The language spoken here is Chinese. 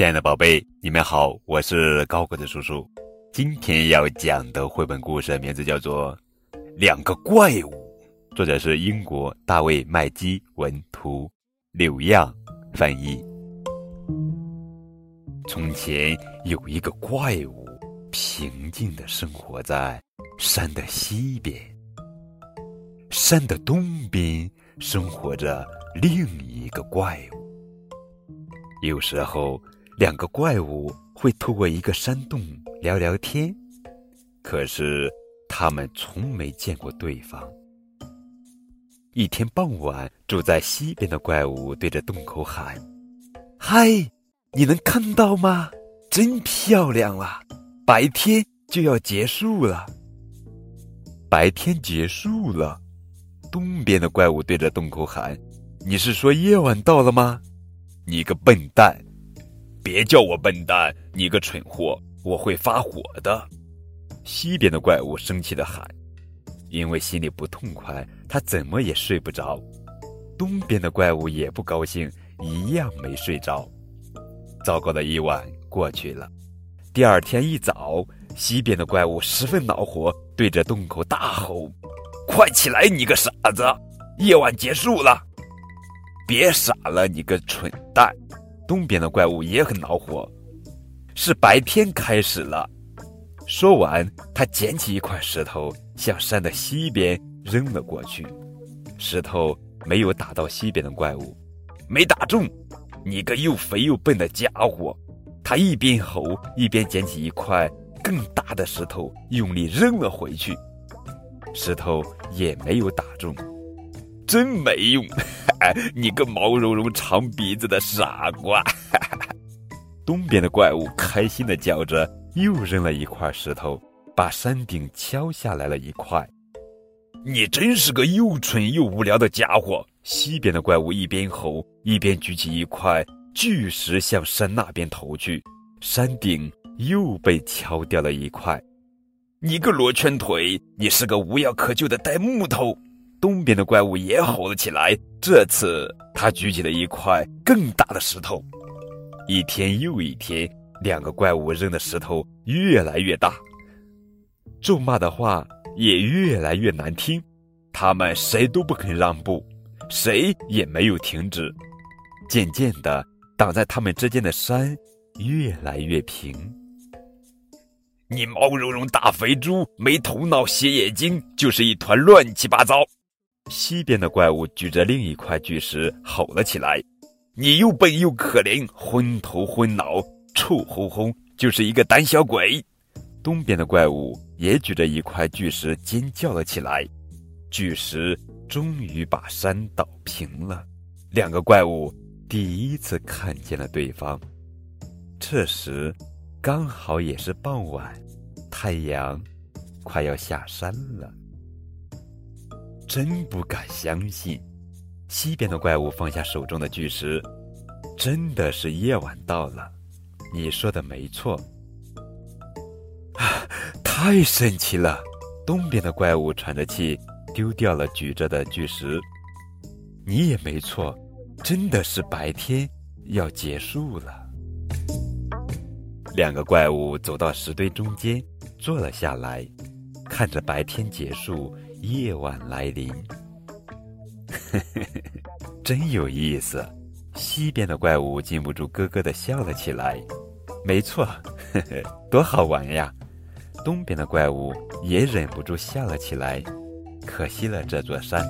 亲爱的宝贝，你们好，我是高个子叔叔。今天要讲的绘本故事名字叫做《两个怪物》，作者是英国大卫·麦基文图，柳样翻译。从前有一个怪物，平静的生活在山的西边。山的东边生活着另一个怪物。有时候。两个怪物会透过一个山洞聊聊天，可是他们从没见过对方。一天傍晚，住在西边的怪物对着洞口喊：“嗨，你能看到吗？真漂亮啊！白天就要结束了。”白天结束了，东边的怪物对着洞口喊：“你是说夜晚到了吗？你个笨蛋！”别叫我笨蛋，你个蠢货！我会发火的。西边的怪物生气的喊，因为心里不痛快，他怎么也睡不着。东边的怪物也不高兴，一样没睡着。糟糕的一晚过去了，第二天一早，西边的怪物十分恼火，对着洞口大吼：“快起来，你个傻子！夜晚结束了，别傻了，你个蠢蛋！”东边的怪物也很恼火，是白天开始了。说完，他捡起一块石头，向山的西边扔了过去。石头没有打到西边的怪物，没打中。你个又肥又笨的家伙！他一边吼，一边捡起一块更大的石头，用力扔了回去。石头也没有打中。真没用！你个毛茸茸、长鼻子的傻瓜！东边的怪物开心的叫着，又扔了一块石头，把山顶敲下来了一块。你真是个又蠢又无聊的家伙！西边的怪物一边吼，一边举起一块巨石向山那边投去，山顶又被敲掉了一块。你个罗圈腿！你是个无药可救的呆木头！东边的怪物也吼了起来，这次他举起了一块更大的石头。一天又一天，两个怪物扔的石头越来越大，咒骂的话也越来越难听。他们谁都不肯让步，谁也没有停止。渐渐的，挡在他们之间的山越来越平。你毛茸茸大肥猪，没头脑，斜眼睛，就是一团乱七八糟。西边的怪物举着另一块巨石吼了起来：“你又笨又可怜，昏头昏脑，臭烘烘，就是一个胆小鬼。”东边的怪物也举着一块巨石尖叫了起来。巨石终于把山倒平了，两个怪物第一次看见了对方。这时，刚好也是傍晚，太阳快要下山了。真不敢相信，西边的怪物放下手中的巨石，真的是夜晚到了。你说的没错，啊，太神奇了！东边的怪物喘着气丢掉了举着的巨石。你也没错，真的是白天要结束了。两个怪物走到石堆中间，坐了下来，看着白天结束。夜晚来临，嘿嘿嘿真有意思。西边的怪物禁不住咯咯的笑了起来。没错，嘿 嘿多好玩呀！东边的怪物也忍不住笑了起来。可惜了这座山。